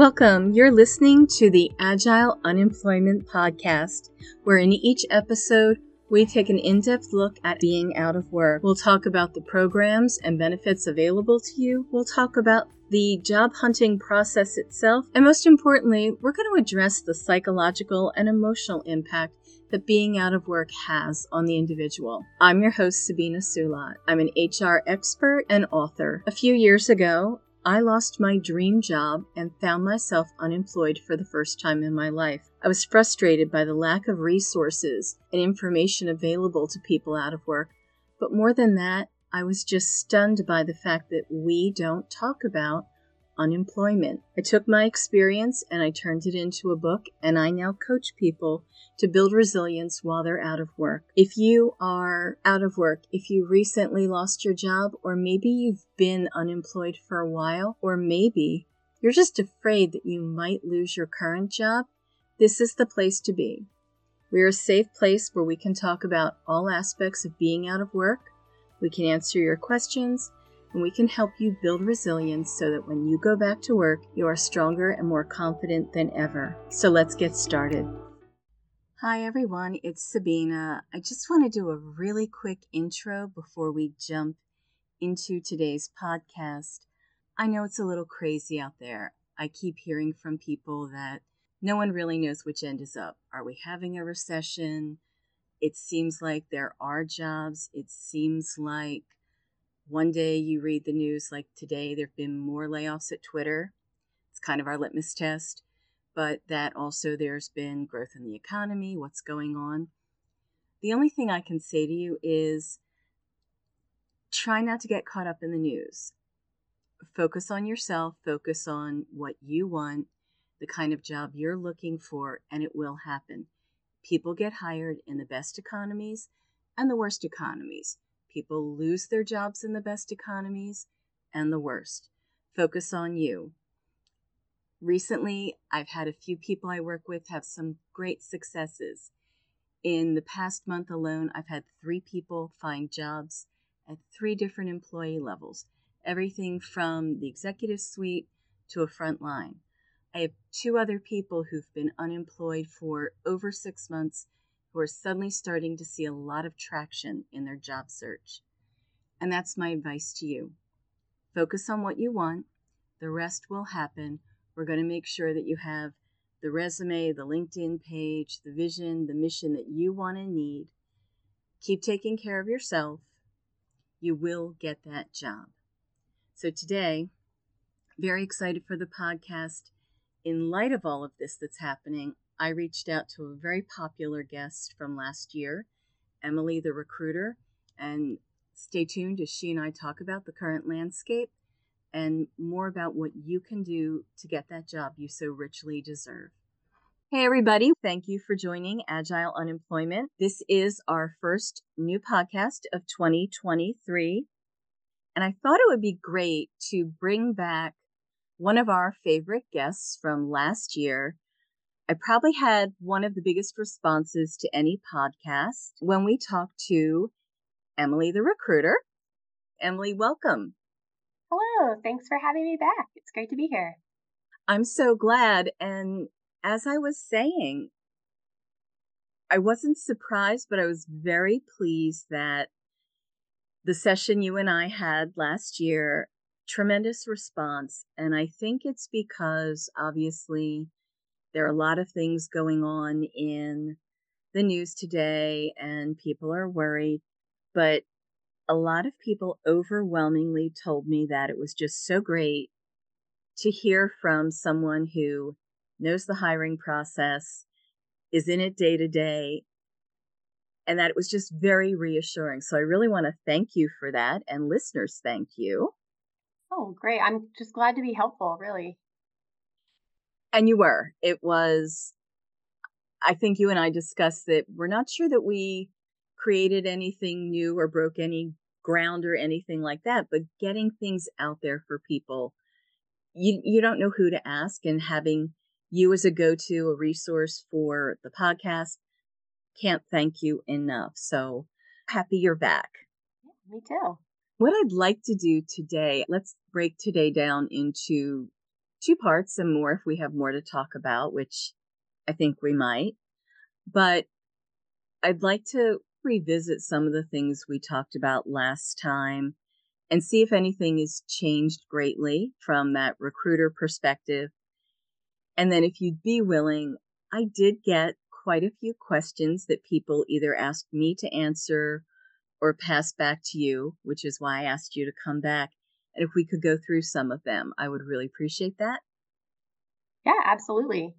Welcome. You're listening to the Agile Unemployment Podcast, where in each episode, we take an in depth look at being out of work. We'll talk about the programs and benefits available to you. We'll talk about the job hunting process itself. And most importantly, we're going to address the psychological and emotional impact that being out of work has on the individual. I'm your host, Sabina Sulat. I'm an HR expert and author. A few years ago, I lost my dream job and found myself unemployed for the first time in my life. I was frustrated by the lack of resources and information available to people out of work, but more than that, I was just stunned by the fact that we don't talk about unemployment. I took my experience and I turned it into a book, and I now coach people to build resilience while they're out of work. If you are out of work, if you recently lost your job, or maybe you've been unemployed for a while, or maybe you're just afraid that you might lose your current job, this is the place to be. We're a safe place where we can talk about all aspects of being out of work. We can answer your questions and we can help you build resilience so that when you go back to work, you are stronger and more confident than ever. So let's get started. Hi everyone, it's Sabina. I just want to do a really quick intro before we jump into today's podcast. I know it's a little crazy out there. I keep hearing from people that no one really knows which end is up. Are we having a recession? It seems like there are jobs. It seems like one day you read the news, like today, there have been more layoffs at Twitter. It's kind of our litmus test. But that also there's been growth in the economy, what's going on. The only thing I can say to you is try not to get caught up in the news. Focus on yourself, focus on what you want, the kind of job you're looking for, and it will happen. People get hired in the best economies and the worst economies. People lose their jobs in the best economies and the worst. Focus on you. Recently, I've had a few people I work with have some great successes. In the past month alone, I've had three people find jobs at three different employee levels, everything from the executive suite to a front line. I have two other people who've been unemployed for over six months who are suddenly starting to see a lot of traction in their job search. And that's my advice to you. Focus on what you want, the rest will happen. We're going to make sure that you have the resume, the LinkedIn page, the vision, the mission that you want and need. Keep taking care of yourself. You will get that job. So today, very excited for the podcast. In light of all of this that's happening, I reached out to a very popular guest from last year, Emily the recruiter, and stay tuned as she and I talk about the current landscape and more about what you can do to get that job you so richly deserve. Hey, everybody. Thank you for joining Agile Unemployment. This is our first new podcast of 2023. And I thought it would be great to bring back one of our favorite guests from last year, I probably had one of the biggest responses to any podcast when we talked to Emily the recruiter. Emily, welcome. Hello, thanks for having me back. It's great to be here. I'm so glad. And as I was saying, I wasn't surprised, but I was very pleased that the session you and I had last year, tremendous response. And I think it's because obviously there are a lot of things going on in the news today, and people are worried. But a lot of people overwhelmingly told me that it was just so great to hear from someone who knows the hiring process, is in it day to day, and that it was just very reassuring. So I really want to thank you for that, and listeners, thank you. Oh, great. I'm just glad to be helpful, really. And you were. It was, I think you and I discussed that we're not sure that we created anything new or broke any ground or anything like that, but getting things out there for people. You, you don't know who to ask, and having you as a go to, a resource for the podcast, can't thank you enough. So happy you're back. Yeah, me too. What I'd like to do today, let's break today down into two parts and more if we have more to talk about, which I think we might. But I'd like to revisit some of the things we talked about last time and see if anything has changed greatly from that recruiter perspective. And then, if you'd be willing, I did get quite a few questions that people either asked me to answer or pass back to you, which is why I asked you to come back. And if we could go through some of them, I would really appreciate that. Yeah, absolutely.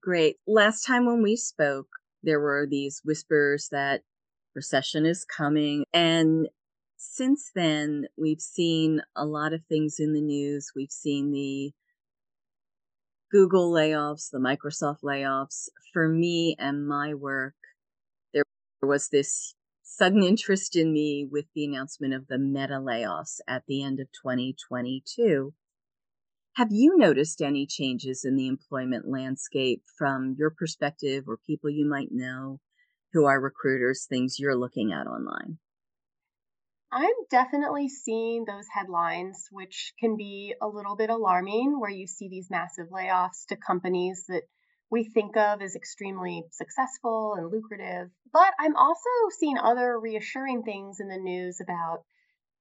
Great. Last time when we spoke, there were these whispers that recession is coming. And since then, we've seen a lot of things in the news. We've seen the Google layoffs, the Microsoft layoffs. For me and my work, there was this sudden interest in me with the announcement of the Meta layoffs at the end of 2022. Have you noticed any changes in the employment landscape from your perspective or people you might know who are recruiters, things you're looking at online? I'm definitely seeing those headlines, which can be a little bit alarming, where you see these massive layoffs to companies that we think of as extremely successful and lucrative. But I'm also seeing other reassuring things in the news about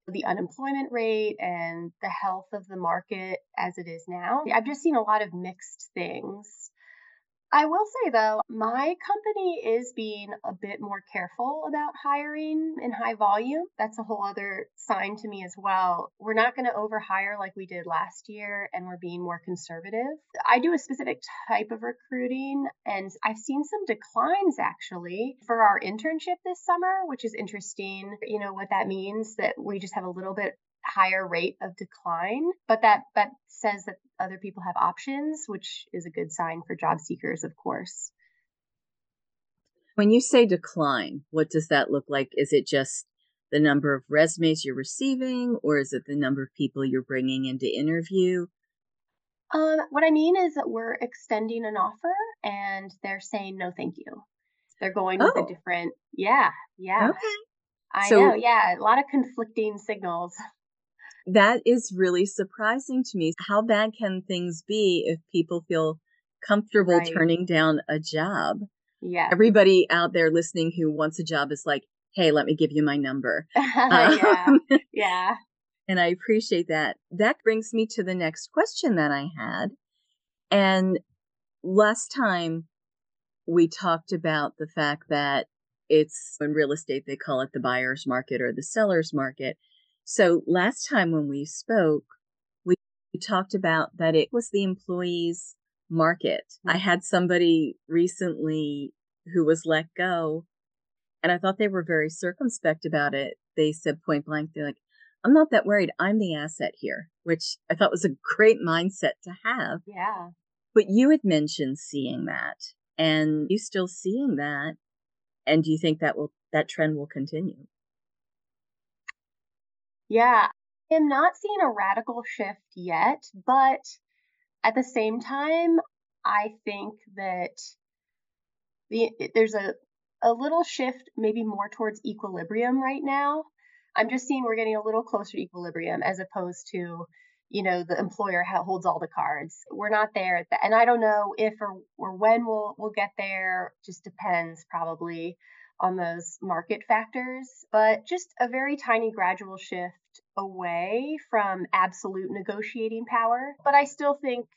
the unemployment rate and the health of the market as it is now. I've just seen a lot of mixed things. I will say though, my company is being a bit more careful about hiring in high volume. That's a whole other sign to me as well. We're not going to overhire like we did last year, and we're being more conservative. I do a specific type of recruiting, and I've seen some declines actually for our internship this summer, which is interesting. You know what that means that we just have a little bit higher rate of decline, but that that says that other people have options, which is a good sign for job seekers, of course. When you say decline, what does that look like? Is it just the number of resumes you're receiving, or is it the number of people you're bringing into interview? Um, what I mean is that we're extending an offer and they're saying no, thank you. They're going with oh. a different, yeah, yeah. Okay. I so, know, yeah, a lot of conflicting signals. That is really surprising to me. How bad can things be if people feel comfortable right. turning down a job? Yeah. Everybody out there listening who wants a job is like, hey, let me give you my number. yeah. Um, yeah. And I appreciate that. That brings me to the next question that I had. And last time we talked about the fact that it's in real estate, they call it the buyer's market or the seller's market. So last time when we spoke, we, we talked about that it was the employees market. I had somebody recently who was let go and I thought they were very circumspect about it. They said point blank, they're like, I'm not that worried. I'm the asset here, which I thought was a great mindset to have. Yeah. But you had mentioned seeing that and you still seeing that. And do you think that will, that trend will continue? Yeah, I am not seeing a radical shift yet, but at the same time, I think that the there's a a little shift maybe more towards equilibrium right now. I'm just seeing we're getting a little closer to equilibrium as opposed to, you know, the employer holds all the cards. We're not there at and I don't know if or, or when we'll we'll get there. Just depends probably on those market factors, but just a very tiny gradual shift away from absolute negotiating power. But I still think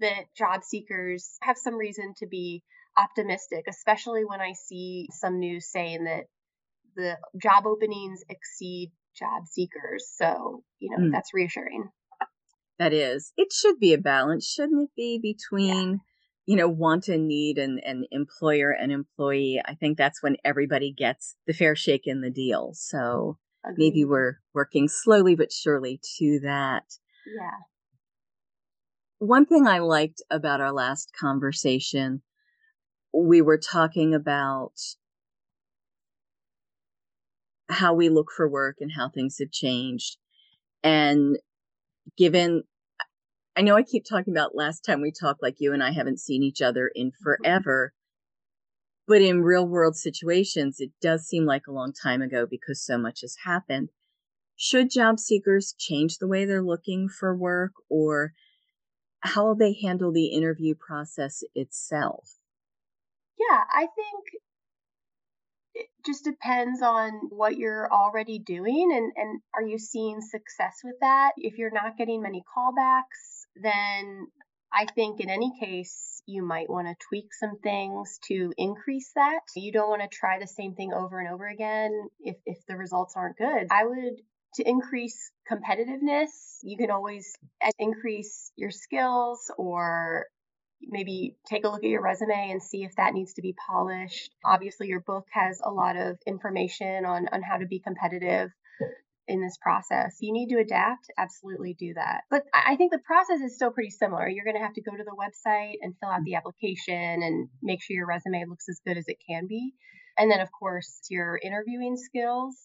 that job seekers have some reason to be optimistic, especially when I see some news saying that the job openings exceed job seekers. So, you know, mm. that's reassuring. That is. It should be a balance, shouldn't it be, between. You know, want and need and, and employer and employee? I think that's when everybody gets the fair shake in the deal. So Agreed. maybe we're working slowly but surely to that. Yeah. One thing I liked about our last conversation, we were talking about how we look for work and how things have changed. And given, I know I keep talking about last time we talked, like you and I haven't seen each other in mm-hmm. forever. But in real world situations, it does seem like a long time ago because so much has happened. Should job seekers change the way they're looking for work or how will they handle the interview process itself. Yeah, I think it just depends on what you're already doing and, and are you seeing success with that? If you're not getting many callbacks, then I think in any case, you might want to tweak some things to increase that. You don't want to try the same thing over and over again if, if the results aren't good. I would, to increase competitiveness, you can always increase your skills or maybe take a look at your resume and see if that needs to be polished. Obviously, your book has a lot of information on, on how to be competitive in this process. You need to adapt, absolutely do that. But I think the process is still pretty similar. You're going to have to go to the website and fill out the application and make sure your resume looks as good as it can be. And then, of course, your interviewing skills.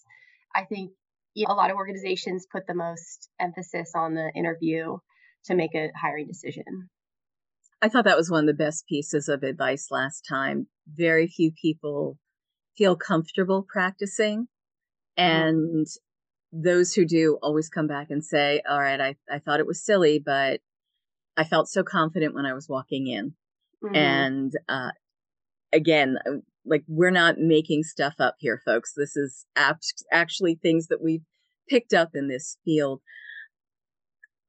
I think a lot of organizations put the most emphasis on the interview to make a hiring decision. I thought that was one of the best pieces of advice last time. Very few people feel comfortable practicing. Mm-hmm. And those who do always come back and say, All right, I, I thought it was silly, but I felt so confident when I was walking in. Mm-hmm. And uh, again, uh, like we're not making stuff up here, folks. This is actually things that we've picked up in this field.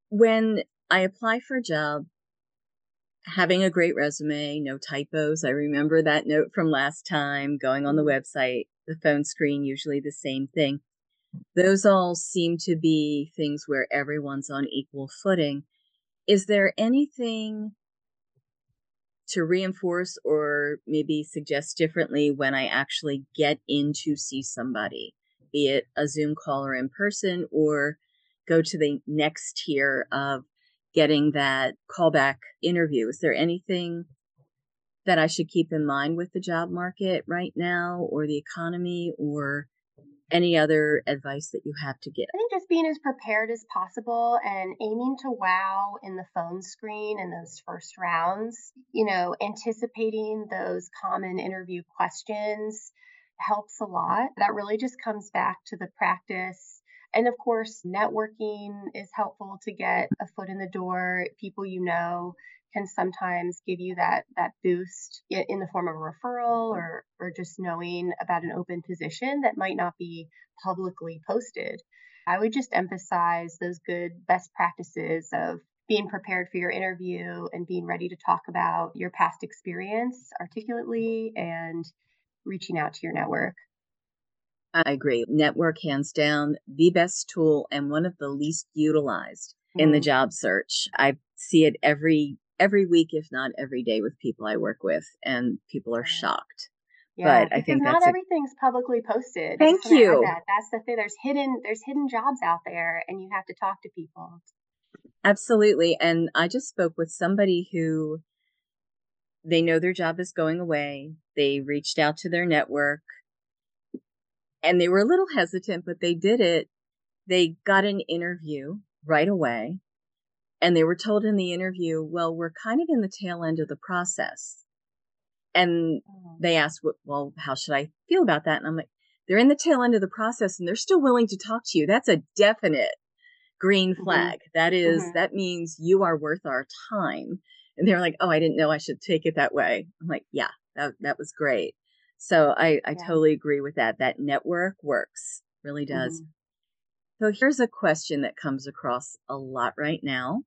When I apply for a job, having a great resume, no typos. I remember that note from last time, going on the mm-hmm. website, the phone screen, usually the same thing. Those all seem to be things where everyone's on equal footing. Is there anything to reinforce or maybe suggest differently when I actually get in to see somebody, be it a Zoom call or in person, or go to the next tier of getting that callback interview. Is there anything that I should keep in mind with the job market right now or the economy or any other advice that you have to give? I think just being as prepared as possible and aiming to wow in the phone screen in those first rounds, you know, anticipating those common interview questions helps a lot. That really just comes back to the practice and of course, networking is helpful to get a foot in the door. People you know can sometimes give you that that boost in the form of a referral or or just knowing about an open position that might not be publicly posted. I would just emphasize those good best practices of being prepared for your interview and being ready to talk about your past experience articulately and reaching out to your network. I agree. Network, hands down, the best tool and one of the least utilized mm. in the mm-hmm. job search. I see it every every week, if not every day, with people I work with, and people are shocked. Yeah, but I think not everything's a... publicly posted. Thank you. That. That's the thing. There's hidden there's hidden jobs out there, and you have to talk to people. Absolutely. And I just spoke with somebody who they know their job is going away. They reached out to their network and they were a little hesitant, but they did it. They got an interview right away. And they were told in the interview, well, we're kind of in the tail end of the process. And oh. they asked, well, how should I feel about that? And I'm like, they're in the tail end of the process and they're still willing to talk to you. That's a definite green mm-hmm. flag. Mm-hmm. That is, mm-hmm. that means you are worth our time. And they're like, oh, I didn't know I should take it that way. I'm like, yeah, that, that was great. So I, I yeah. totally agree with that. That network works, really does. Mm-hmm. So here's a question that comes across a lot right now.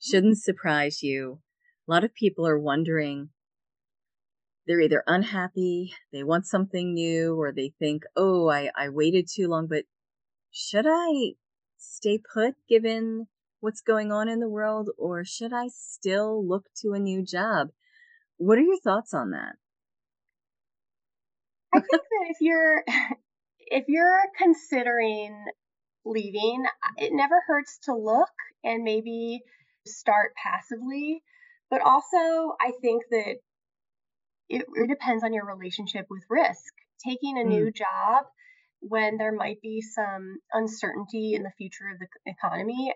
Shouldn't surprise you. A lot of people are wondering they're either unhappy, they want something new, or they think, oh, I, I waited too long, but should I stay put given what's going on in the world, or should I still look to a new job? What are your thoughts on that? I think that if you're if you're considering leaving, it never hurts to look and maybe start passively. But also, I think that it, it depends on your relationship with risk. Taking a mm. new job when there might be some uncertainty in the future of the economy,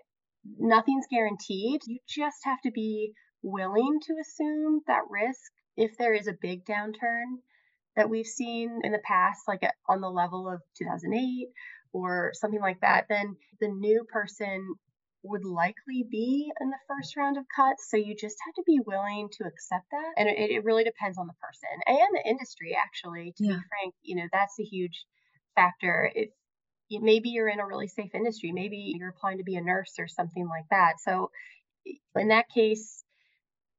nothing's guaranteed. You just have to be willing to assume that risk if there is a big downturn that we've seen in the past, like on the level of 2008 or something like that, then the new person would likely be in the first round of cuts. So you just have to be willing to accept that. And it, it really depends on the person and the industry, actually. To yeah. be frank, you know, that's a huge factor. If maybe you're in a really safe industry, maybe you're applying to be a nurse or something like that. So in that case,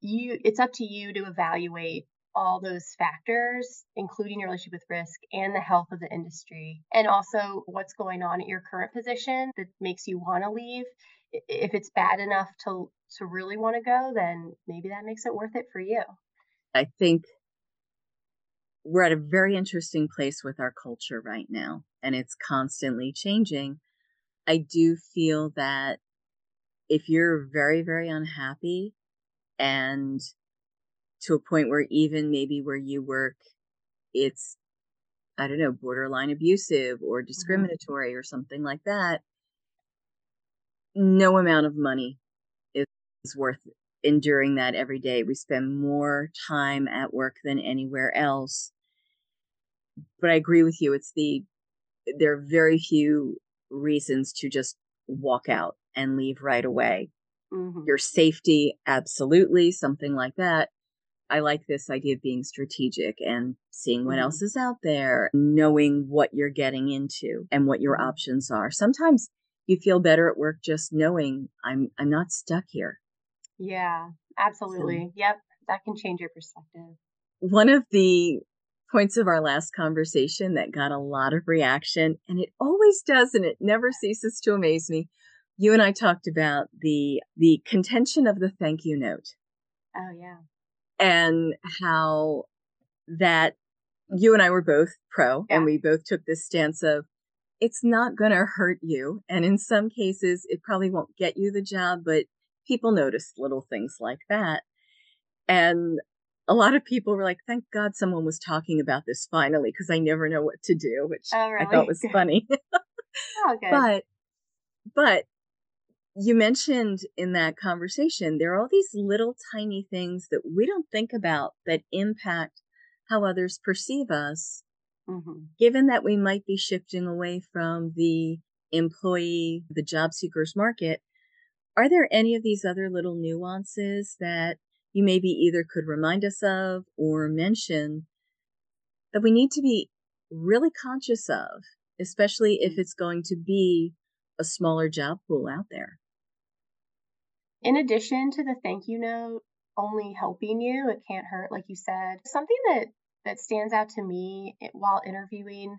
you it's up to you to evaluate all those factors, including your relationship with risk and the health of the industry, and also what's going on at your current position that makes you want to leave. If it's bad enough to to really want to go, then maybe that makes it worth it for you. I think we're at a very interesting place with our culture right now, and it's constantly changing. I do feel that if you're very, very unhappy and to a point where even maybe where you work, it's, I don't know, borderline abusive or mm-hmm. discriminatory mm-hmm. or something like that, no amount of money is, is worth enduring that every day. We spend more time at work than anywhere else. But I agree with you. It's the, there are very few reasons to just walk out and leave right away. Mm-hmm. Your safety, absolutely, something like that. I like this idea of being strategic and seeing what mm-hmm. else is out there, knowing what you're getting into and what your mm-hmm. options are. Sometimes you feel better at work just knowing I'm I'm not stuck here. Yeah, absolutely. So, yep, that can change your perspective. One of the points of our last conversation that got a lot of reaction and it always does and it never ceases to amaze me. You and I talked about the the contention of the thank you note. Oh yeah and how that you and I were both pro yeah. and we both took this stance of it's not going to hurt you. And in some cases, it probably won't get you the job, but people notice little things like that. And a lot of people were like, thank God someone was talking about this finally, because I never know what to do, which oh, really? I thought was funny. oh, good. But, but you mentioned in that conversation, there are all these little tiny things that we don't think about that impact how others perceive us. Mm-hmm. Given that we might be shifting away from the employee, the job seekers market, are there any of these other little nuances that you maybe either could remind us of or mention that we need to be really conscious of, especially if mm. it's going to be a smaller job pool out there? In addition to the thank you note only helping you, it can't hurt, like you said. Something that that stands out to me while interviewing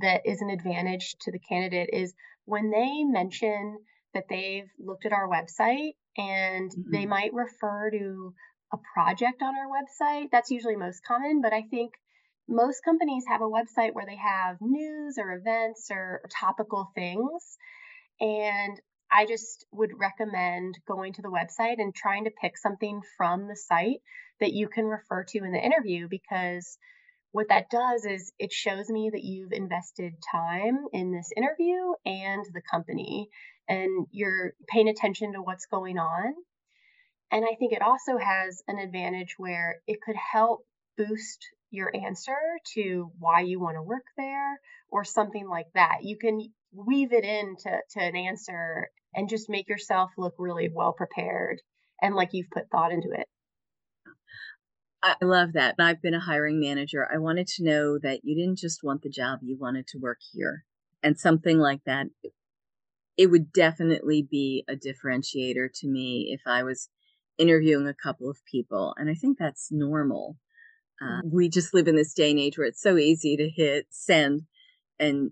that is an advantage to the candidate is when they mention that they've looked at our website and mm-hmm. they might refer to a project on our website. That's usually most common, but I think most companies have a website where they have news or events or topical things. And I just would recommend going to the website and trying to pick something from the site that you can refer to in the interview because what that does is it shows me that you've invested time in this interview and the company and you're paying attention to what's going on. And I think it also has an advantage where it could help boost your answer to why you want to work there or something like that. You can weave it into to an answer and just make yourself look really well prepared and like you've put thought into it. I love that. I've been a hiring manager. I wanted to know that you didn't just want the job, you wanted to work here. And something like that, it would definitely be a differentiator to me if I was interviewing a couple of people. And I think that's normal. Uh, mm-hmm. we just live in this day and age where it's so easy to hit send and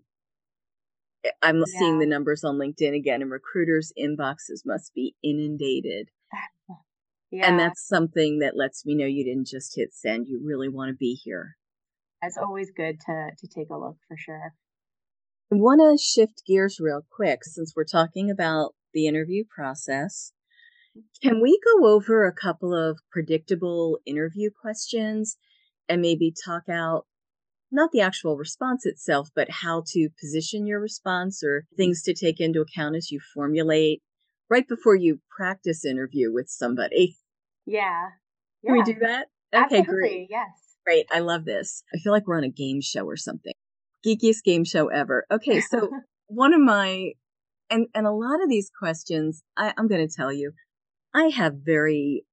Eh, I'm yeah. seeing the numbers on LinkedIn again, and recruiters' inboxes must be inundated. Yeah. And that's something that lets me know you didn't just hit send. You really want to be here. It's always good to to take a look for sure. I want to shift gears real quick since we're talking about the interview process. Can we go over a couple of predictable interview questions and maybe talk out not the actual response itself, but how to position your response or things to take into account as you formulate right before you practice interview with somebody. Yeah. yeah. Can we do that? Okay, Absolutely, great. Yes. Great. I love this. I feel like we're on a game show or something. Geekiest game show ever. Okay, so one of my And and a lot of these questions, I, I'm going to tell you, I have very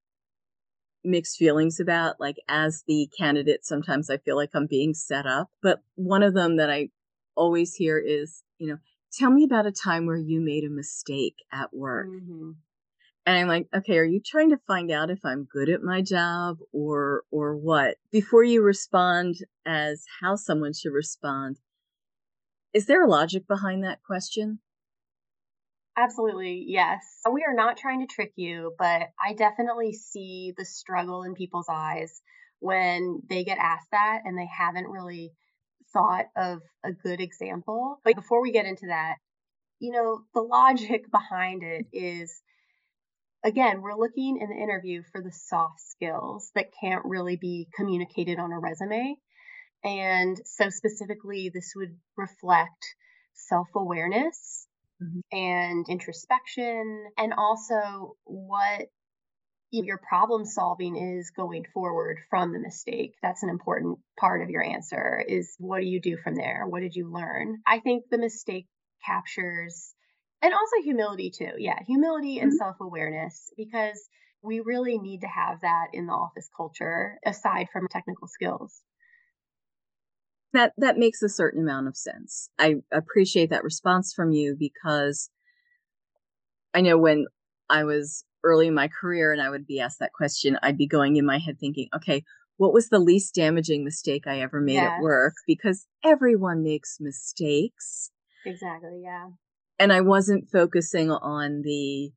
mixed feelings about. Like as the candidate, sometimes I feel like I'm being set up. But one of them that I always hear is, you know, tell me about a time where you made a mistake at work. Mm-hmm. And I'm like, okay, are you trying to find out if I'm good at my job or or what? Before you respond as how someone should respond, is there a logic behind that question? Absolutely, yes. We are not trying to trick you, but I definitely see the struggle in people's eyes when they get asked that and they haven't really thought of a good example. But before we get into that, you know, the logic behind it is again, we're looking in the interview for the soft skills that can't really be communicated on a resume. And so, specifically, this would reflect self awareness mm-hmm. and introspection, and also what your problem solving is going forward from the mistake. That's an important part of your answer is what do you do from there? What did you learn? I think the mistake captures and also humility too. Yeah, humility and mm-hmm. self-awareness because we really need to have that in the office culture aside from technical skills. That that makes a certain amount of sense. I appreciate that response from you because I know when I was early in my career and I would be asked that question, I'd be going in my head thinking, okay, what was the least damaging mistake I ever made yes. at work? Because everyone makes mistakes. Exactly, yeah. And I wasn't focusing on the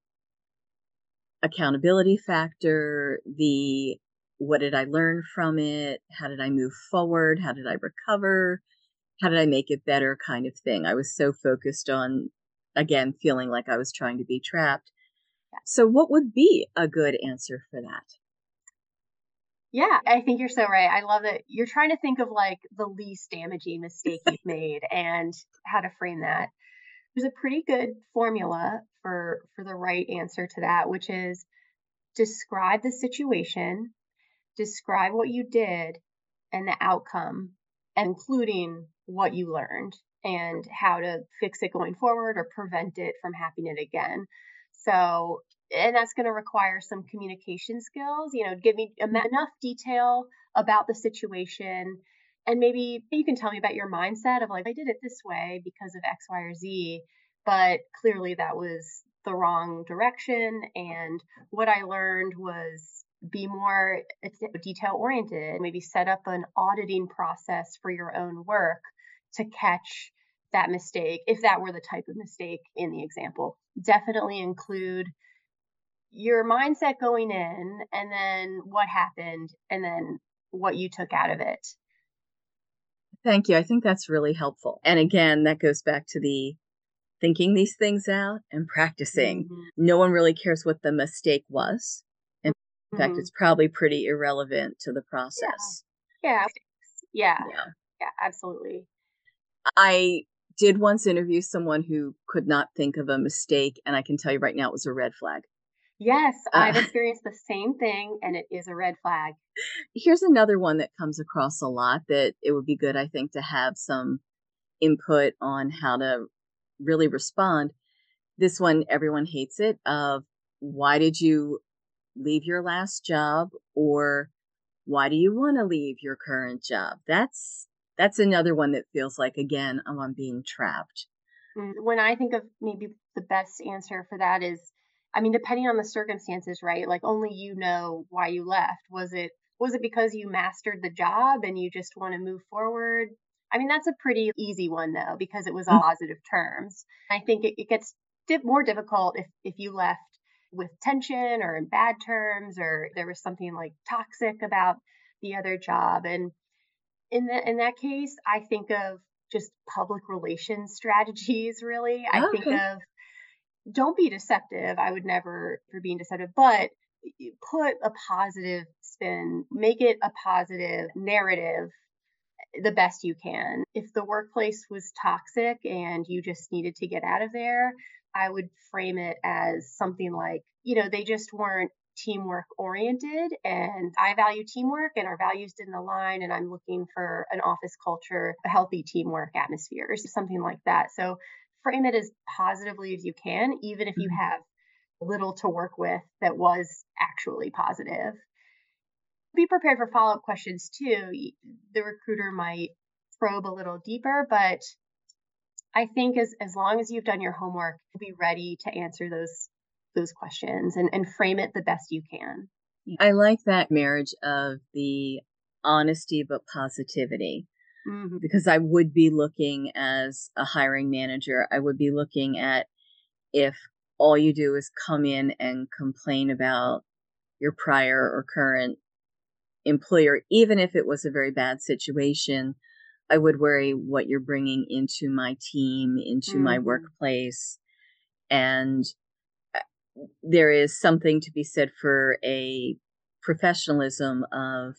accountability factor, the what did I learn from it? How did I move forward? How did I recover? How did I make it better kind of thing? I was so focused on, again, feeling like I was trying to be trapped so, what would be a good answer for that? Yeah, I think you're so right. I love that you're trying to think of like the least damaging mistake you've made and how to frame that. There's a pretty good formula for for the right answer to that, which is describe the situation, describe what you did and the outcome, including what you learned and how to fix it going forward or prevent it from happening again. So, and that's going to require some communication skills, you know, give me mm-hmm. enough detail about the situation. And maybe you can tell me about your mindset of like, I did it this way because of X, Y, or Z, but clearly that was the wrong direction. And what I learned was be more detail oriented, maybe set up an auditing process for your own work to catch that mistake, if that were the type of mistake in the example. Definitely include your mindset going in and then what happened and then what you took out of it. Thank you. I think that's really helpful. And again, that goes back to the thinking these things out and practicing. Mm-hmm. No one really cares what the mistake was. In mm-hmm. fact, it's probably pretty irrelevant to the process. Yeah. Yeah. Yeah. yeah. yeah absolutely. I did once interview someone who could not think of a mistake, and I can tell you right now it was a red flag. Yes, uh, I've experienced the same thing, and it is a red flag. Here's another one that comes across a lot that it would be good, I think, to have some input on how to really respond. This one, everyone hates it. Of why did you leave your last job, or why do you want to leave your current job? That's that's another one that feels like again oh, i'm being trapped. Mm, when i think of maybe the best answer for that is i mean depending on the circumstances right? Like only you know why you left. Was it was it because you mastered the job and you just want to move forward? I mean that's a pretty easy one though because it was all mm-hmm. positive terms. I think it, it gets more difficult if if you left with tension or in bad terms or there was something like toxic about the other job and in that in that case, I think of just public relations strategies. Really, I oh, think of don't be deceptive. I would never for being deceptive, but put a positive spin, make it a positive narrative eh, the best you can. If the workplace was toxic and you just needed to get out of there, I would frame it as something like, you know, they just weren't teamwork oriented and I value teamwork and our values didn't align and I'm looking for an office culture, a healthy teamwork atmosphere, or something like that. So frame it as positively as you can, even if you mm-hmm. have little to work with that was actually positive. Be prepared for follow up questions too. The recruiter might probe a little deeper, but I think as, as long as you've done your homework, be ready to answer those those questions and, and frame it the best you can. I like that marriage of the honesty but positivity. Mm-hmm. Because I would be looking as a hiring manager, I would be looking at if all you do is come in and complain about your prior or current employer, even if it was a very bad situation, I would worry what you're bringing into my team, into mm-hmm. my workplace. And uh, there is something to be said for a professionalism of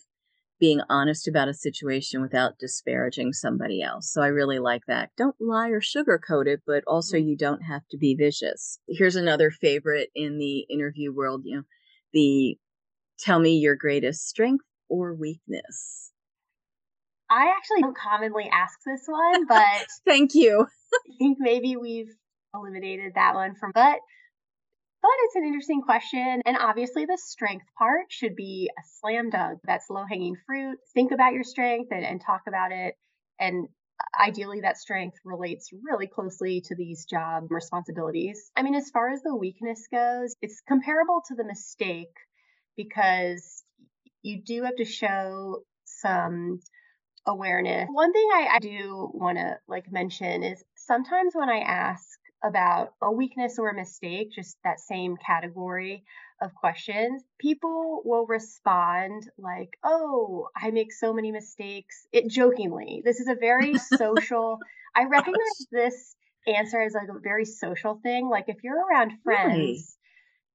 being honest about a situation without disparaging somebody else. So I really like that. Don't lie or sugarcoat it, but also mm-hmm. you don't have to be vicious. Here's another favorite in the interview world, you know, the tell me your greatest strength or weakness. I actually don't commonly ask this one, but thank you. I think maybe we've eliminated that one from but but it's an interesting question. And obviously, the strength part should be a slam dunk. That's low hanging fruit. Think about your strength and, and talk about it. And ideally, that strength relates really closely to these job responsibilities. I mean, as far as the weakness goes, it's comparable to the mistake because you do have to show some awareness. One thing I, I do want to like mention is sometimes when I ask about a weakness or a mistake, just that same category of questions, people will respond like, "Oh, I make so many mistakes." It jokingly. This is a very social. I recognize this answer as like a very social thing. Like if you're around friends?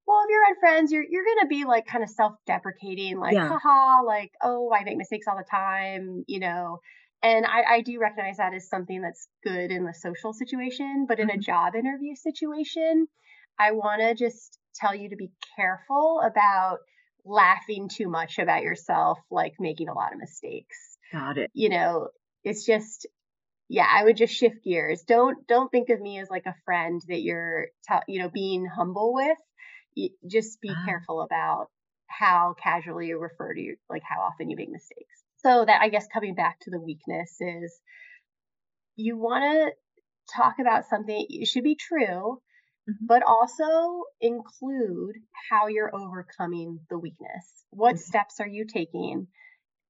Well, if you're on friends, you're you're gonna be like kind of self-deprecating, like, yeah. haha, like, oh, I make mistakes all the time, you know. And I, I do recognize that as something that's good in the social situation, but in mm-hmm. a job interview situation, I want to just tell you to be careful about laughing too much about yourself, like making a lot of mistakes. Got it. You know, it's just, yeah, I would just shift gears. Don't don't think of me as like a friend that you're, t- you know, being humble with. You, just be ah. careful about how casually you refer to you, like how often you make mistakes. So that I guess coming back to the weakness is you want to talk about something it should be true, mm-hmm. but also include how you're overcoming the weakness. What mm-hmm. steps are you taking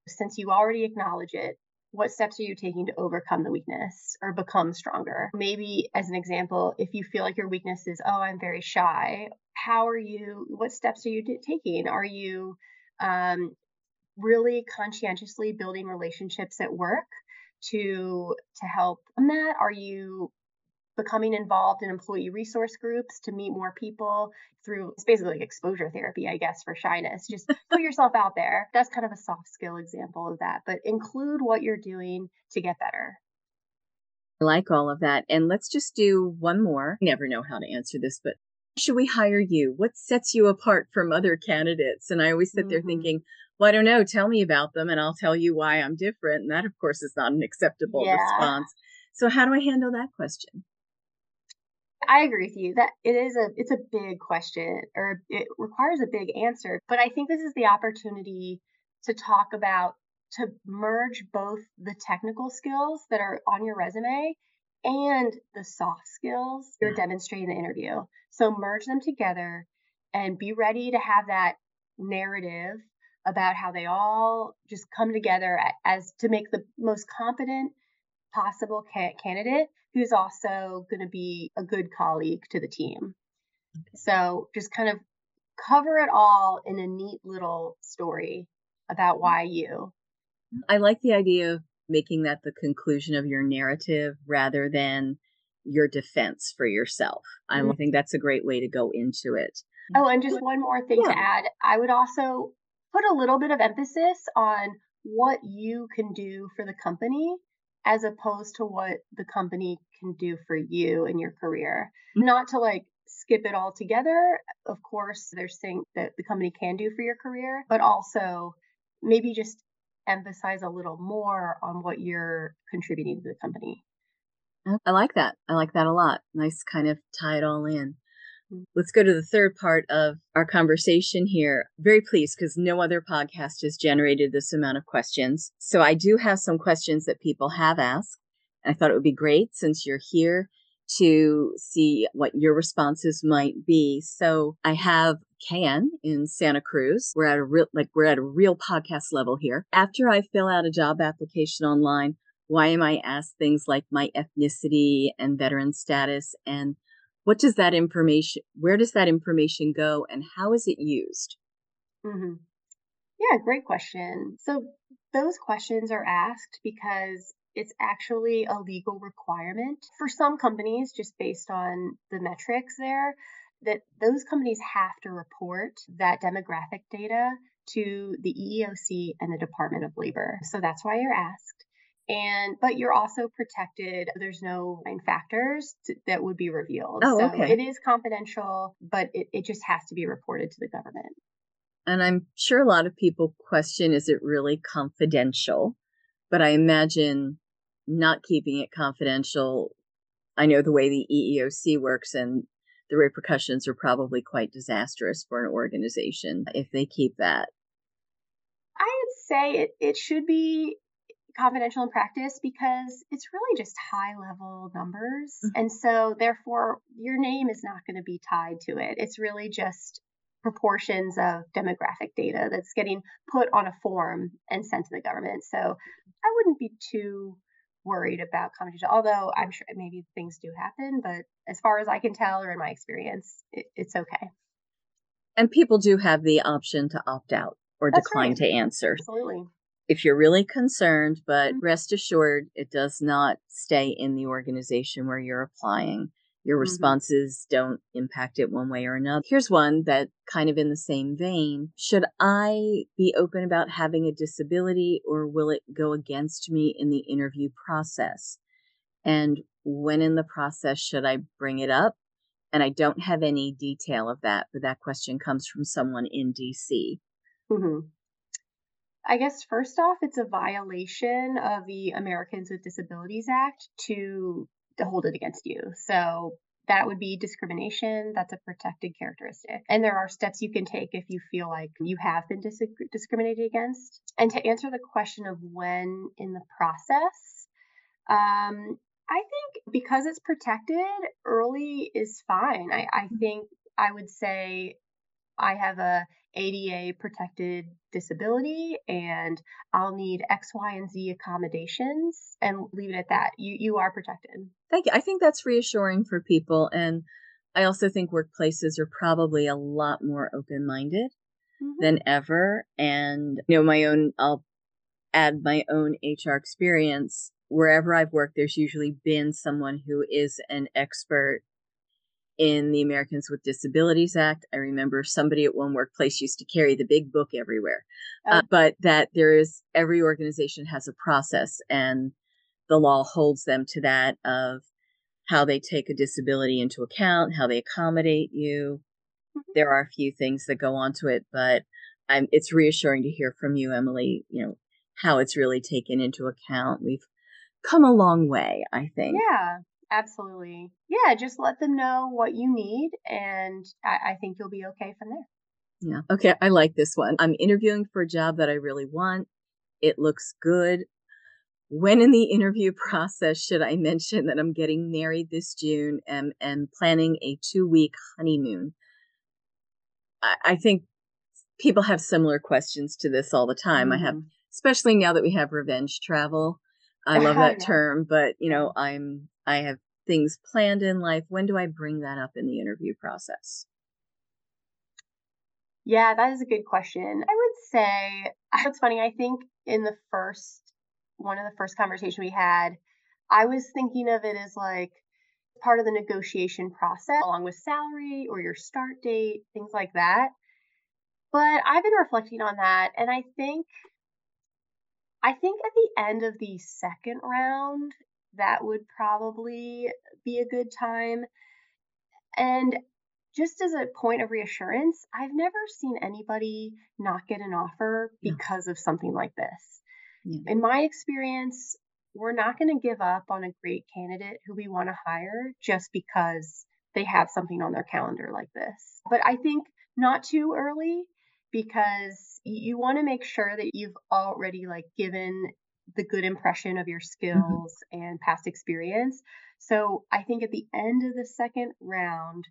since you already acknowledge it? What steps are you taking to overcome the weakness or become stronger? Maybe, as an example, if you feel like your weakness is, oh, I'm very shy, how are you, what steps are you taking? Are you um, really conscientiously building relationships at work to to help on that? Are you becoming involved in employee resource groups to meet more people through it's basically like exposure therapy, I guess, for shyness. Just put yourself out there. That's kind of a soft skill example of that, but include what you're doing to get better. I like all of that. And let's just do one more. I never know how to answer this, but should we hire you? What sets you apart from other candidates? And I always sit there mm-hmm. thinking, well, I don't know, tell me about them and I'll tell you why I'm different. And that, of course, is not an acceptable yeah. response. So, how do I handle that question? I agree with you that it is a it's a big question or it requires a big answer, but I think this is the opportunity to talk about to merge both the technical skills that are on your resume and the soft skills you're mm-hmm. demonstrating in the interview. So merge them together and be ready to have that narrative about how they all just come together as to make the most competent possible ca- candidate who's also going to be a good colleague to the team. So just kind of cover it all in a neat little story about why you. I like the idea of making that the conclusion of your narrative rather than your defense for yourself. Mm-hmm. I think that's a great way to go into it. Oh, and just one more thing yeah. to add. I would also put a little bit of emphasis on what you can do for the company as opposed to what the company can do for you in your career. Mm-hmm. Not to like skip it all together. Of course, there's things that the company can do for your career, but also maybe just emphasize a little more on what you're contributing to the company. I like that. I like that a lot. Nice kind of tie it all in. Let's go to the third part of our conversation here. Very pleased because no other podcast has generated this amount of questions. So I do have some questions that people have asked. I thought it would be great since you're here to see what your responses might be. So I have Ken in Santa Cruz. We're at a real, like we're at a real podcast level here. After I fill out a job application online, why am I asked things like my ethnicity and veteran status and what does that information, where does that information go and how is it used? Mm-hmm. Yeah, great question. So those questions are asked because it's actually a legal requirement for some companies, just based on the metrics there, that those companies have to report that demographic data to the EEOC and the Department of Labor. So that's why you're asked. And but you're also protected. There's no factors to, that would be revealed. Oh, so okay. it is confidential, but it, it just has to be reported to the government. And I'm sure a lot of people question is it really confidential? But I imagine not keeping it confidential. I know the way the EEOC works and the repercussions are probably quite disastrous for an organization if they keep that. I would say it, it should be confidential in practice because it's really just high level numbers. Mm-hmm. And so, therefore, your name is not going to be tied to it. It's really just proportions of demographic data that's getting put on a form and sent to the government. So, I wouldn't be too worried about competition, although I'm sure maybe things do happen, but as far as I can tell or in my experience, it, it's okay. And people do have the option to opt out or That's decline right. to answer. Absolutely. If you're really concerned, but Mhm. rest assured, it does not stay in the organization where you're applying. Your Mhm. responses don't impact it one way or another. Here's one that kind of in the same vein. Should I be open about having a disability or will it go against me in the interview process? And when in the process should I bring it up? And I don't have any detail of that, but that question comes from someone in DC. hmm I guess first off, it's a violation of the Americans with Disabilities Act to, to hold it against you. So that would be discrimination. That's a protected characteristic. And there are steps you can take if you feel like you have been dis- discriminated against. And to answer the question of when in the process, um, I think because it's protected, early is fine. I, I think I would say I have a ADA protected disability and I'll need X, Y, and Z accommodations and leave it at that. You you are protected. Thank you. I think that's reassuring for people. And I also think workplaces are probably a lot more open minded Mm-hmm. than ever. And, you know, my own, I'll add my own HR experience. Wherever I've worked, there's usually been someone who is an expert in the Americans with Disabilities Act. I remember somebody at one workplace used to carry the big book everywhere, Oh. uh, but that there is every organization has a process and the law holds them to that of how they take a disability into account, how they accommodate you. Mhm. There are a few things that go onto it, but I'm, it's reassuring to hear from you, Emily, you know, how it's really taken into account. We've come a long way, I think. Yeah, absolutely. Yeah, just let them know what you need, and I, I think you'll be okay from there. Yeah. Okay. I like this one. I'm interviewing for a job that I really want. It looks good. When in the interview process should I mention that I'm getting married this June and, and planning a two week honeymoon? I, I think people have similar questions to this all the time. I have, Mhm. especially now that we have revenge travel. I love that term, but you know, I'm, I have things planned in life. When do I bring that up in the interview process? Yeah, that is a good question. I would say it's funny. I think in the first one of the first conversation we had, I was thinking of it as like part of the negotiation process, along with salary or your start date, things like that. But I've been reflecting on that, and I think, I think at the end of the second round, that would probably be a good time. And just as a point of reassurance, I've never seen anybody not get an offer Yeah. because of something like this. Yeah. In my experience, we're not going to give up on a great candidate who we want to hire just because they have something on their calendar like this. But I think not too early because you want to make sure that you've already like given the good impression of your mm-hmm. skills mm-hmm. and past experience. So I think at the end of the second round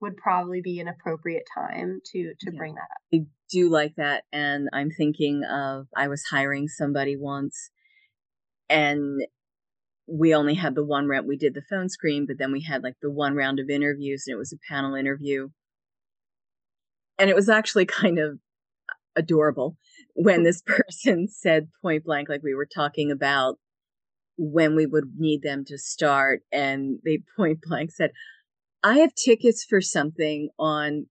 would probably be an appropriate time to to yeah. bring that up. I do like that and I'm thinking of I was hiring somebody once and we only had the one round we did the phone screen but then we had like the one round of interviews and it was a panel interview and it was actually kind of adorable when this person said point blank like we were talking about when we would need them to start and they point blank said i have tickets for something on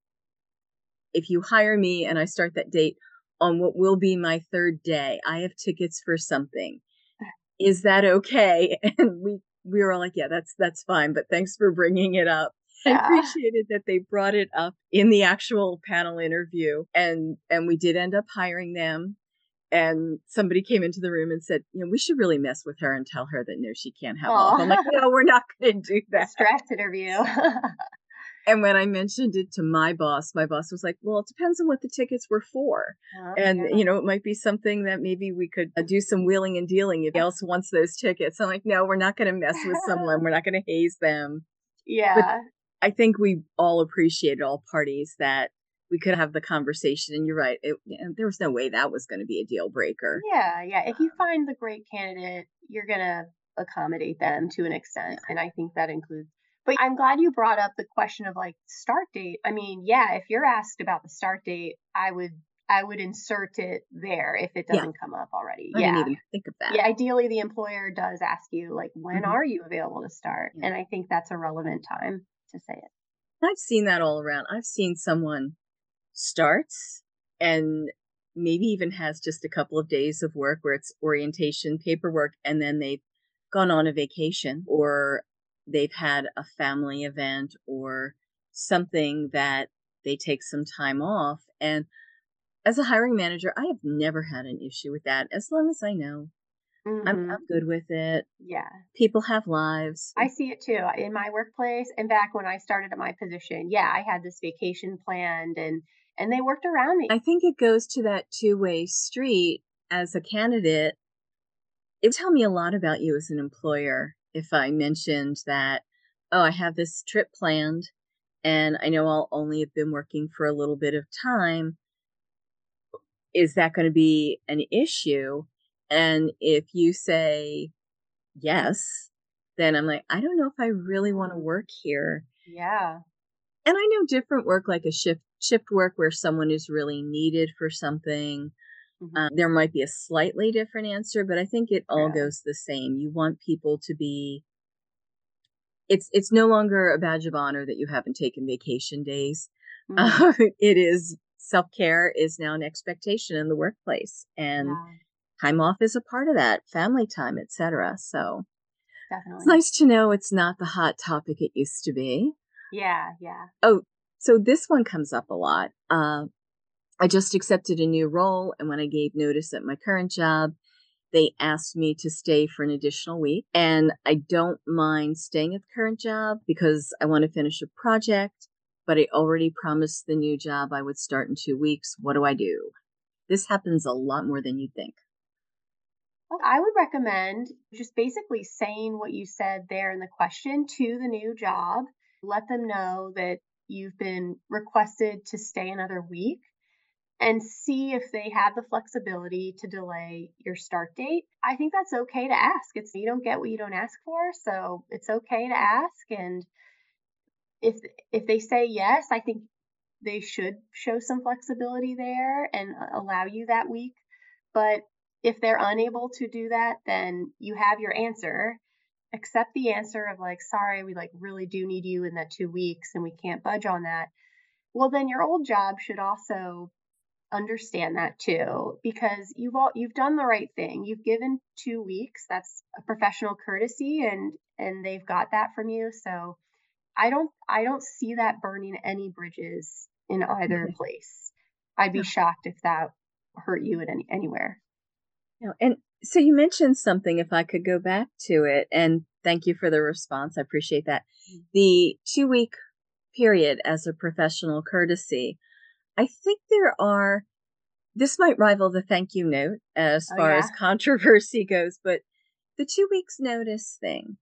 if you hire me and i start that date on what will be my third day i have tickets for something is that okay? And we we were all like, yeah, that's that's fine, but thanks for bringing it up. I appreciated that they brought it up in the actual panel interview, and and we did end up hiring them. And somebody came into the room and said, you know, we should really mess with her and tell her that no, she can't have all." I'm like, no, we're not going to do that. Stress interview. And when I mentioned it to my boss, my boss was like, well, it depends on what the tickets were for. Oh, and, yeah. you know, it might be something that maybe we could uh, do some wheeling and dealing if else wants those tickets. I'm like, no, we're not going to mess with someone. We're not going to haze them. Yeah. But I think we all appreciated all parties that we could have the conversation. And you're right. It, there was no way that was going to be a deal breaker. Yeah. Yeah. If you find the great candidate, you're going to accommodate them to an extent. And I think that includes but I'm glad you brought up the question of like start date. I mean, yeah, if you're asked about the start date, I would I would insert it there if it doesn't yeah. come up already. I yeah. think of that. Yeah, ideally the employer does ask you like when mm-hmm. are you available to start? Yeah. And I think that's a relevant time to say it. I've seen that all around. I've seen someone starts and maybe even has just a couple of days of work where it's orientation paperwork and then they've gone on a vacation or they've had a family event or something that they take some time off. And as a hiring manager, I have never had an issue with that as long as I know. Mm-hmm. I'm, I'm good with it. Yeah. People have lives. I see it too in my workplace. And back when I started at my position, yeah, I had this vacation planned and and they worked around me. I think it goes to that two-way street as a candidate. It would tell me a lot about you as an employer if I mentioned that, oh, I have this trip planned and I know I'll only have been working for a little bit of time, is that going to be an issue? And if you say yes, then I'm like, I don't know if I really want to work here. Yeah. And I know different work like a shift shift work where someone is really needed for something Mm-hmm. Um, there might be a slightly different answer, but I think it all yeah. goes the same. You want people to be. It's it's no longer a badge of honor that you haven't taken vacation days. Mm-hmm. Uh, it is self care is now an expectation in the workplace, and. Time off is a part of that. Family time, etc. So Definitely. it's nice to know it's not the hot topic it used to be. Yeah, yeah. Oh, so this one comes up a lot. Uh, I just accepted a new role, and when I gave notice at my current job, they asked me to stay for an additional week. And I don't mind staying at the current job because I want to finish a project, but I already promised the new job I would start in two weeks. What do I do? This happens a lot more than you think. I would recommend just basically saying what you said there in the question to the new job. Let them know that you've been requested to stay another week and see if they have the flexibility to delay your start date. I think that's okay to ask. It's you don't get what you don't ask for, so it's okay to ask and if if they say yes, I think they should show some flexibility there and allow you that week. But if they're unable to do that, then you have your answer. Accept the answer of like, sorry, we like really do need you in that two weeks and we can't budge on that. Well, then your old job should also understand that too because you've all you've done the right thing. You've given two weeks. That's a professional courtesy and and they've got that from you. So i don't i don't see that burning any bridges in either mm-hmm. place. I'd be shocked if that hurt you at any anywhere know, and So you mentioned something, if I could go back to it, and thank you for the response. I appreciate that. Mm. The two week period as a professional courtesy. I think there are, this might rival the thank you note as oh, far yeah? as controversy goes, but the two weeks notice thing.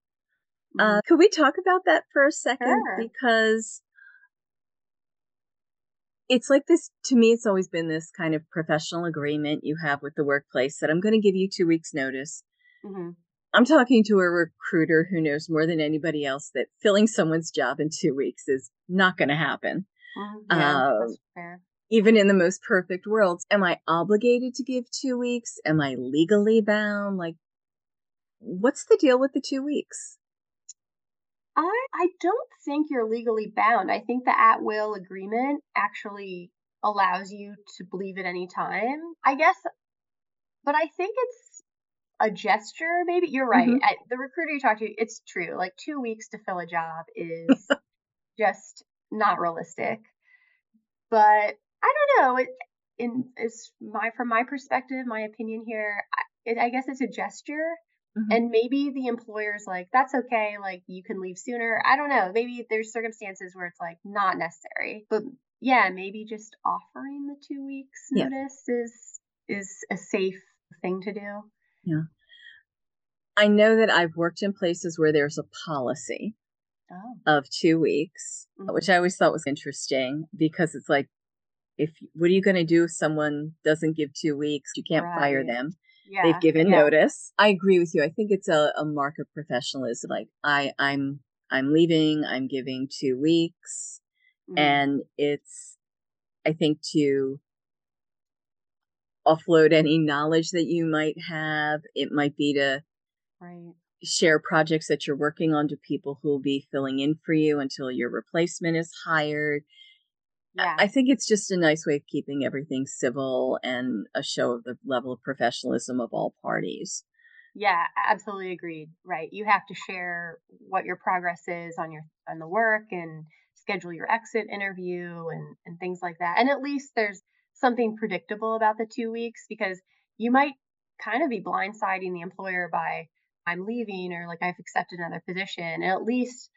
Uh, mm-hmm. Uh, could we talk about that for a second? Sure. Because it's like this to me it's always been this kind of professional agreement you have with the workplace that i'm going to give you two weeks notice. Mm-hmm. i'm talking to a recruiter who knows more than anybody else that filling someone's job in two weeks is not going to happen yeah, uh, even in the most perfect worlds am i obligated to give two weeks? Am i legally bound? Like what's the deal with the two weeks I I don't think you're legally bound. I think the at will agreement actually allows you to leave at any time. I guess, but I think it's a gesture. Maybe you're right. Mm-hmm. I, the recruiter you talked to, it's true. Like two weeks to fill a job is just not realistic. But I don't know. It in is my from my perspective, my opinion here. I, it, I guess it's a gesture Mm-hmm. And maybe the employer's like, that's okay, like you can leave sooner. I don't know. Maybe there's circumstances where it's like not necessary. But yeah, maybe just offering the two weeks notice yeah. is is a safe thing to do. Yeah. I know that I've worked in places where there's a policy oh. of two weeks, mm-hmm. which I always thought was interesting because it's like, if what are you going to do if someone doesn't give two weeks? You can't right. fire them yeah, they've given yeah. notice. I agree with you. I think it's a, a mark of professionalism. Like I, I'm, I'm leaving. I'm giving two weeks, mm-hmm. and it's, I think to offload any knowledge that you might have. It might be to right. share projects that you're working on to people who will be filling in for you until your replacement is hired. Yeah. I think it's just a nice way of keeping everything civil and a show of the level of professionalism of all parties. Yeah, absolutely agreed. Right. You have to share what your progress is on your on the work and schedule your exit interview and and things like that. And at least there's something predictable about the 2 weeks because you might kind of be blindsiding the employer by I'm leaving or like I've accepted another position. And at least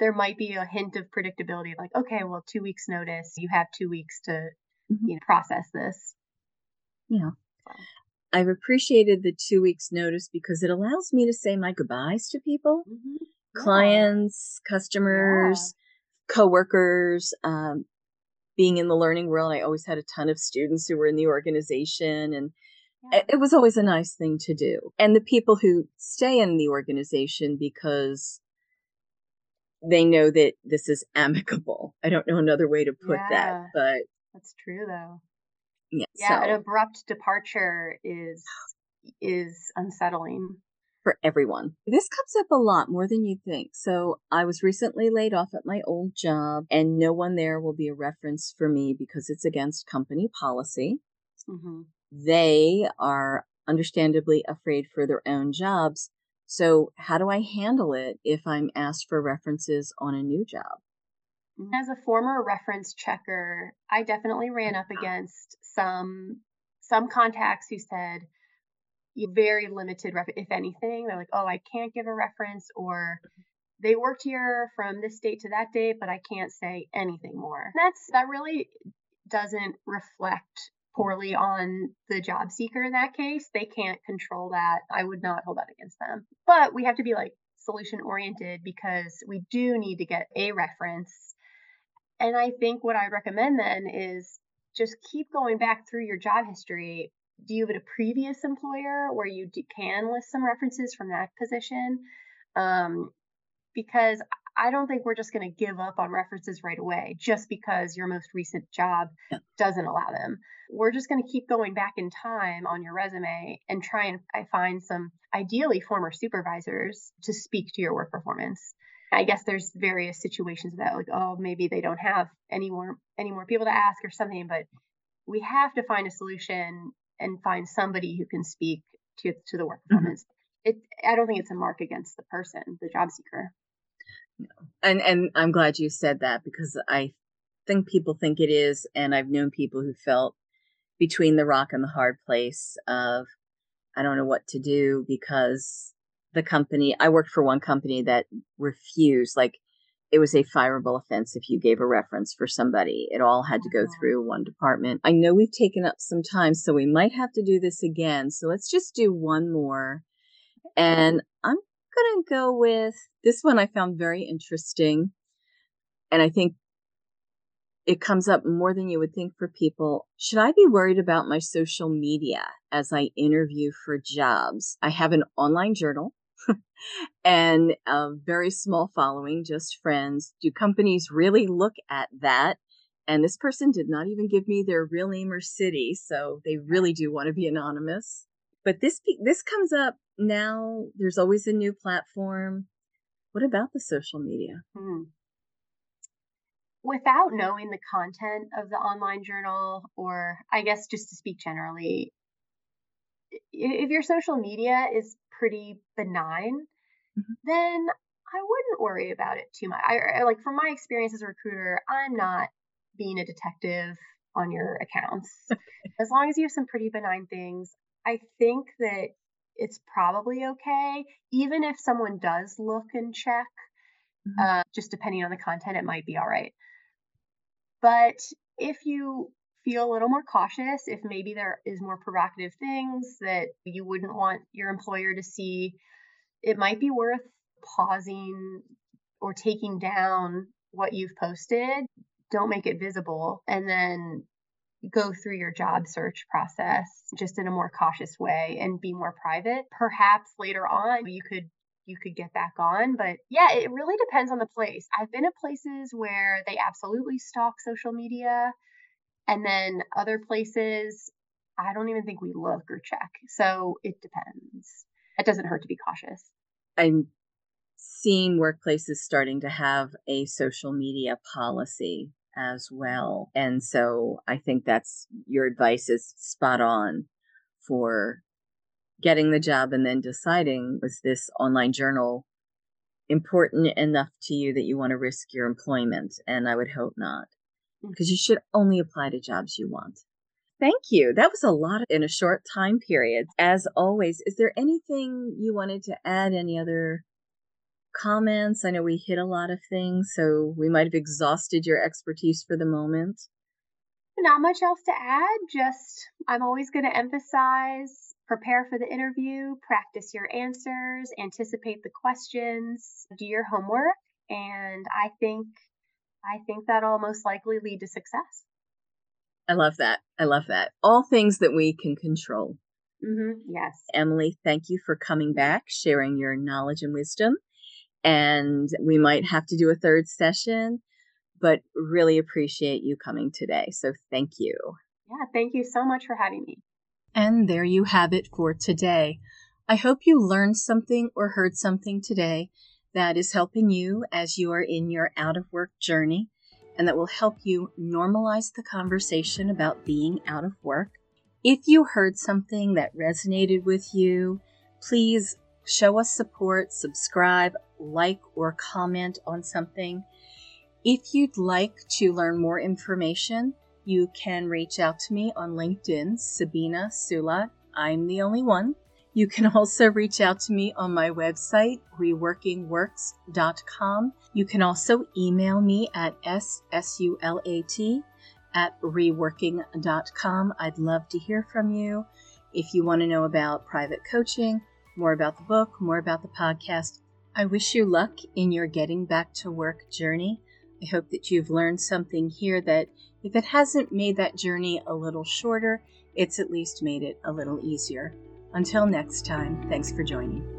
there might be a hint of predictability like okay well two weeks notice you have two weeks to mm-hmm. you know process this yeah so. i've appreciated the two weeks notice because it allows me to say my goodbyes to people mm-hmm. yeah. clients customers yeah. coworkers um, being in the learning world i always had a ton of students who were in the organization and yeah. it was always a nice thing to do and the people who stay in the organization because they know that this is amicable. I don't know another way to put yeah, that, but that's true though. Yeah, yeah, so, an abrupt departure is is unsettling for everyone. This comes up a lot more than you think. So, I was recently laid off at my old job, and no one there will be a reference for me because it's against company policy. Mm-hmm. They are understandably afraid for their own jobs. So, how do I handle it if I'm asked for references on a new job? Mm. As a former reference checker, I definitely ran up against some some contacts who said very limited ref- if anything they're like oh i can't give a reference or they worked here from this date to that date but i can't say anything more. That's that really doesn't reflect poorly on the job seeker in that case. They can't control that. I would not hold that against them. But we have to be like solution oriented because we do need to get a reference. And I think what I'd recommend then is just keep going back through your job history. Do you have a previous employer where you can list some references from that position? Um, because I don't think we're just going to give up on references right away just because your most recent job doesn't allow them. We're just going to keep going back in time on your resume and try and I find some ideally former supervisors to speak to your work performance. I guess there's various situations that like oh maybe they don't have any more any more people to ask or something, but we have to find a solution and find somebody who can speak to to the work mm-hmm. performance. Mm-hmm. It I don't think it's a mark against the person, the job seeker. And and I'm glad you said that because I think people think it is, and I've known people who felt between the rock and the hard place of I don't know what to do because the company, I worked for one company that refused, like, it was a fireable offense if you gave a reference for somebody. It all had to go uh-huh. through one department. I know we've taken up some time, so we might have to do this again. So let's just do one more. And I'm going to go with this one I found very interesting. And I think it comes up more than you would think for people. Should I be worried about my social media as I interview for jobs? I have an online journal and a very small following, just friends. Do companies really look at that? And this person did not even give me their real name or city, so they really do want to be anonymous. But this this comes up now. There's always a new platform. What about the social media? Hmm without knowing the content of the online journal, or I guess just to speak generally, if your social media is pretty benign, mm-hmm. then I wouldn't worry about it too much. I, like from my experience as a recruiter, I'm not being a detective on your accounts. as long as you have some pretty benign things, I think that it's probably okay. Even if someone does look and check, mm-hmm. uh, just depending on the content, it might be all right. But if you feel a little more cautious, if maybe there is more provocative things that you wouldn't want your employer to see, it might be worth pausing or taking down what you've posted. Don't make it visible and then go through your job search process just in a more cautious way and be more private. Perhaps later on you could you could get back on. But yeah, it really depends on the place. I've been at places where they absolutely stalk social media, and then other places, I don't even think we look or check. So it depends. It doesn't hurt to be cautious. I'm seeing workplaces starting to have a social media policy as well. And so I think that's your advice is spot on for getting the job and then deciding was this online journal important enough to you that you want to risk your employment? And I would hope not, because mm. you should only apply to jobs you want. Thank you. That was a lot in a short time period. As always, is there anything you wanted to add? Any other comments? I know we hit a lot of things, so we might have exhausted your expertise for the moment. Not much else to add. Just, I'm always going to emphasize Prepare for the interview, practice your answers, anticipate the questions, do your homework, and I think I think that'll most likely lead to success. I love that. I love that. All things that we can control. Mm-hmm. Yes. Emily, thank you for coming back, sharing your knowledge and wisdom. And we might have to do a third session, but really appreciate you coming today. So thank you. Yeah, thank you so much for having me. And there you have it for today. I hope you learned something or heard something today that is helping you as you are in your out of work journey and that will help you normalize the conversation about being out of work. If you heard something that resonated with you, please show us support, subscribe, like, or comment on something. If you'd like to learn more information, you can reach out to me on LinkedIn, Sabina Sulat. I'm the only one. You can also reach out to me on my website, reworkingworks.com. You can also email me at ssulat at reworking.com. I'd love to hear from you. If you want to know about private coaching, more about the book, more about the podcast, I wish you luck in your getting back to work journey. I hope that you've learned something here that if it hasn't made that journey a little shorter, it's at least made it a little easier. Until next time, thanks for joining.